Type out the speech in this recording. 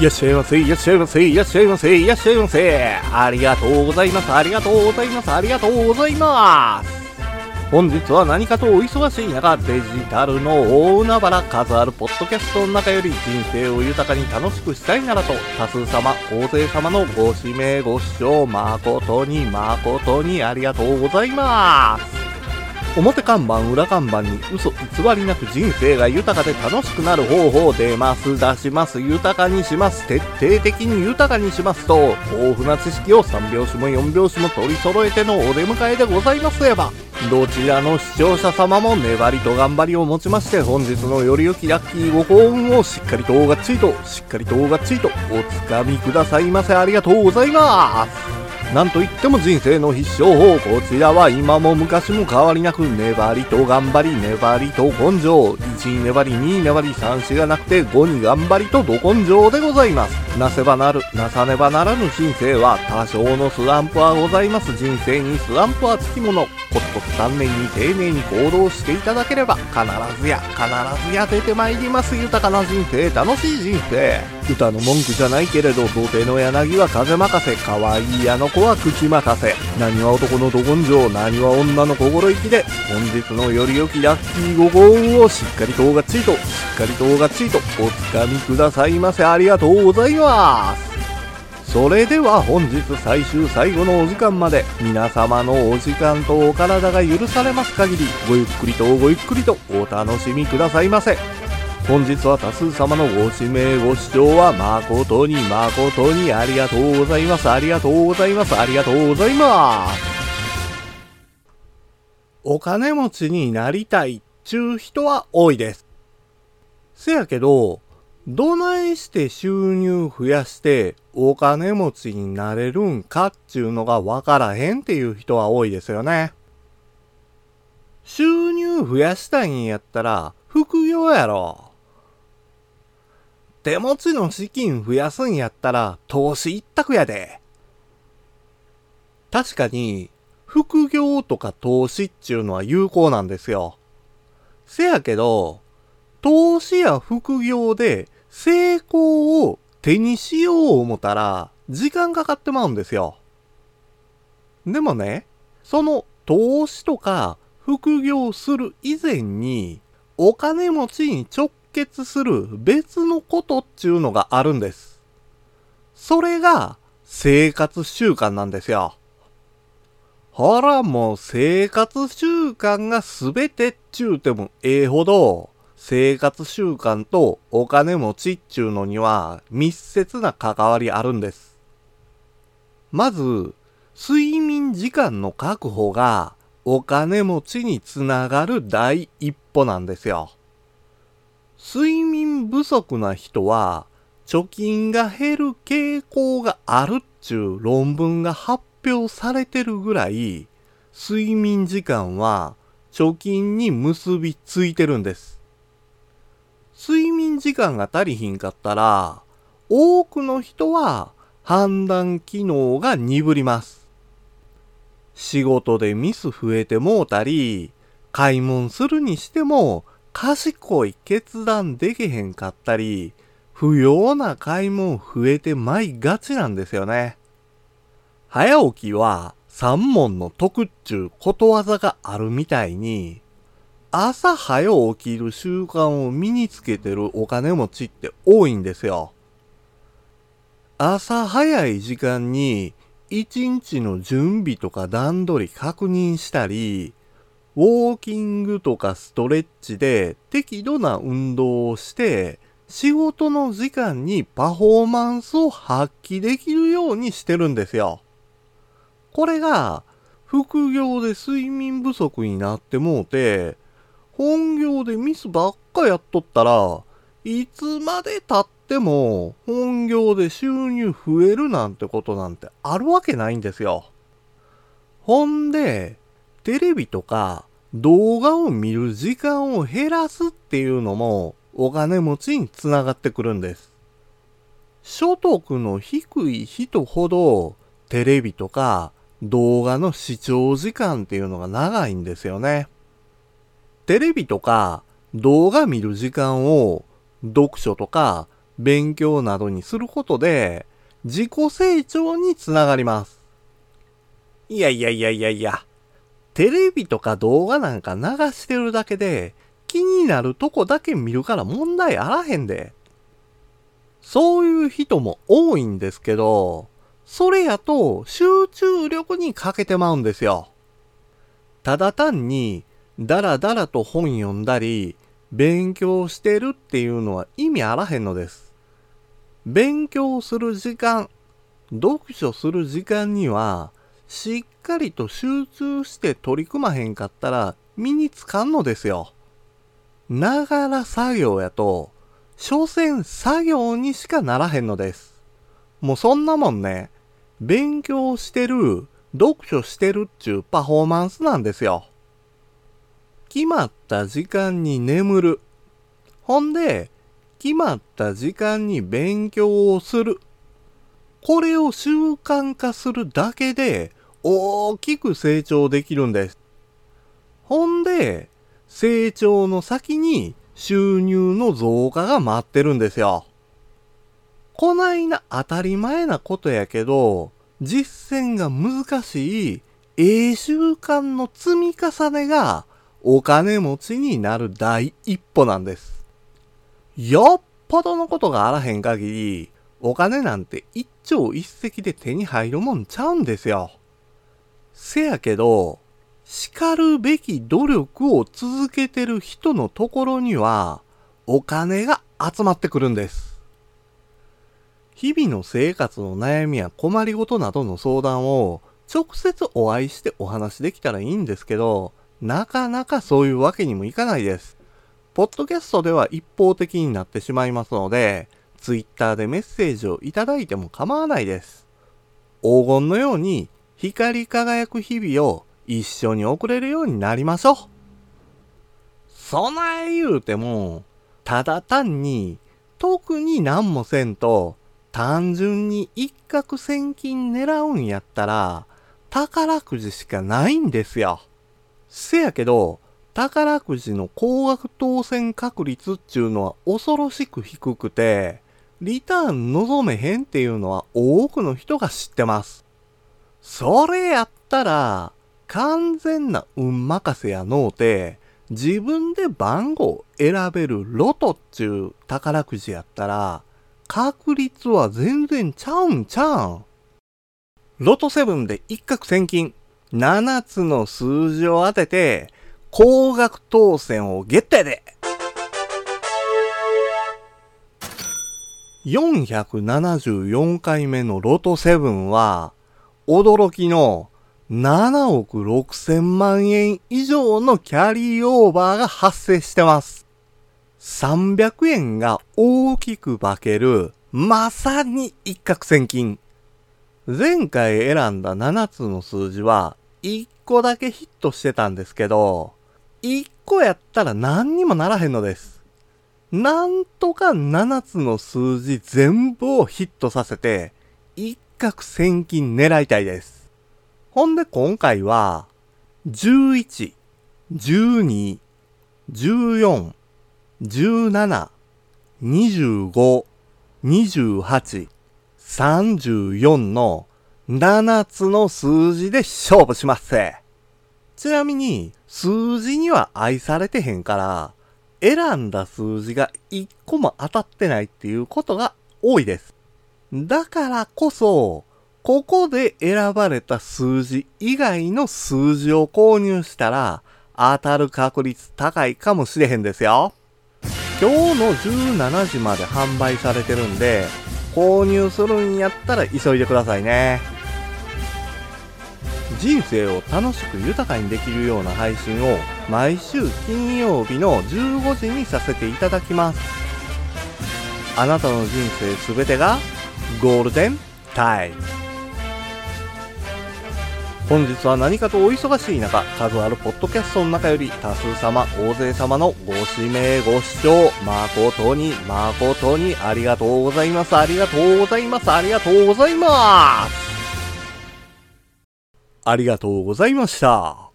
いらっしゃいませ、いらっしゃいませ、いらっしゃいませ、いらっしゃいませ。ありがとうございます、ありがとうございます、ありがとうございます。本日は何かとお忙しい中、デジタルの大海原数あるポッドキャストの中より人生を豊かに楽しくしたいならと、多数様、大勢様のご指名ご視聴誠に誠にありがとうございます。表看板、裏看板に嘘偽りなく人生が豊かで楽しくなる方法を出ます、出します、豊かにします、徹底的に豊かにしますと、豊富な知識を3拍子も4拍子も取り揃えてのお出迎えでございますれば、どちらの視聴者様も粘りと頑張りをもちまして本日のより良きラッキーご幸運をしっかりとがっちりと、しっかりとがっちりとおつかみくださいませありがとうございます。なんといっても人生の必勝法こちらは今も昔も変わりなく粘りと頑張り粘りと根性1に粘り2に粘り3子がなくて5に頑張りとど根性でございます。なせばなるなさねばならぬ人生は多少のスランプはございます人生にスランプはつきもの。コツコツ丹念に丁寧に行動していただければ必ずや必ずや出てまいります。豊かな人生楽しい人生。歌の文句じゃないけれど土手の柳は風任せ。可愛い矢の子は口任せ。何は男のど根性何は女の心意気で本日のより良きラッキーご幸運をしっかりとおがっちりとしっかりとおがっちりとおつかみくださいませ。ありがとうございます。それでは本日最終最後のお時間まで皆様のお時間とお体が許されます限りごゆっくりとごゆっくりとお楽しみくださいませ。本日は多数様のご指名ご視聴は誠に誠にありがとうございますありがとうございますありがとうございますお金持ちになりたいっちゅう人は多いですせやけどどないして収入増やしてお金持ちになれるんかっちゅうのがわからへんっていう人は多いですよね。収入増やしたいんやったら副業やろ。手持ちの資金増やすんやったら投資一択やで。確かに副業とか投資っちゅうのは有効なんですよ。せやけど、投資や副業で成功を手にしよう思ったら時間かかってまうんですよ。でもね、その投資とか副業する以前にお金持ちに直結する別のことっちゅうのがあるんです。それが生活習慣なんですよ。ほらもう生活習慣が全てっちゅうてもええほど生活習慣とお金持ちっちゅうのには密接な関わりあるんです。まず、睡眠時間の確保がお金持ちにつながる第一歩なんですよ。睡眠不足な人は貯金が減る傾向があるっちゅう論文が発表されてるぐらい睡眠時間は貯金に結びついてるんです。睡眠時間が足りひんかったら、多くの人は判断機能が鈍ります。仕事でミス増えてもうたり、買い物するにしても賢い決断できへんかったり、不要な買い物増えてまいがちなんですよね。早起きは三問の得っちゅうことわざがあるみたいに、朝早起きる習慣を身につけてるお金持ちって多いんですよ。朝早い時間に一日の準備とか段取り確認したり、ウォーキングとかストレッチで適度な運動をして、仕事の時間にパフォーマンスを発揮できるようにしてるんですよ。これが副業で睡眠不足になってもうて、本業でミスばっかやっとったら、いつまで経っても本業で収入増えるなんてことなんてあるわけないんですよ。ほんで、テレビとか動画を見る時間を減らすっていうのもお金持ちにつながってくるんです。所得の低い人ほどテレビとか動画の視聴時間っていうのが長いんですよね。テレビとか動画見る時間を読書とか勉強などにすることで、自己成長につながります。いやいやいやいやいや、テレビとか動画なんか流してるだけで、気になるとこだけ見るから問題あらへんで。そういう人も多いんですけど、それやと集中力に欠けてまうんですよ。ただ単にだらだらと本読んだり、勉強してるっていうのは意味あらへんのです。勉強する時間、読書する時間には、しっかりと集中して取り組まへんかったら身につかんのですよ。ながら作業やと、所詮作業にしかならへんのです。もうそんなもんね、勉強してる、読書してるっちゅうパフォーマンスなんですよ。決まった時間に眠る。ほんで、決まった時間に勉強をする。これを習慣化するだけで大きく成長できるんです。ほんで、成長の先に収入の増加が待ってるんですよ。こないな当たり前なことやけど、実践が難しい、ええ習慣の積み重ねがお金持ちになる第一歩なんです。よっぽどのことがあらへん限り、お金なんて一朝一夕で手に入るもんちゃうんですよ。せやけど、叱るべき努力を続けてる人のところには、お金が集まってくるんです。日々の生活の悩みや困りごとなどの相談を直接お会いしてお話できたらいいんですけど、なかなかそういうわけにもいかないです。ポッドキャストでは一方的になってしまいますので、ツイッターでメッセージをいただいても構わないです。黄金のように光り輝く日々を一緒に送れるようになりましょう。備え言うても、ただ単に特に何もせんと単純に一攫千金狙うんやったら宝くじしかないんですよ。せやけど、宝くじの高額当選確率っていうのは恐ろしく低くて、リターン望めへんっていうのは多くの人が知ってます。それやったら、完全な運任せやのうて、自分で番号選べるロトっちゅう宝くじやったら、確率は全然ちゃうんちゃうん。ロト7で一攫千金。7つの数字を当てて、高額当選をゲットやで474回目のロト7は、驚きの7億6千万円以上のキャリーオーバーが発生してます。300円が大きく化ける、まさに一攫千金。前回選んだ7つの数字は1個だけヒットしてたんですけど、1個やったら何にもならへんのです。なんとか7つの数字全部をヒットさせて、一攫千金狙いたいです。ほんで今回は、11、12、14、17、25、28、34の7つの数字で勝負します。ちなみに、数字には愛されてへんから、選んだ数字が1個も当たってないっていうことが多いです。だからこそ、ここで選ばれた数字以外の数字を購入したら、当たる確率高いかもしれへんですよ。今日の17時まで販売されてるんで、購入するんやったら急いでくださいね。人生を楽しく豊かにできるような配信を毎週金曜日の15時にさせていただきます。あなたの人生すべてがゴールデンタイム。本日は何かとお忙しい中、数あるポッドキャストの中より多数様、大勢様のご指名、ご視聴、誠に、誠にありがとうございます。ありがとうございます。ありがとうございます。ありがとうございました。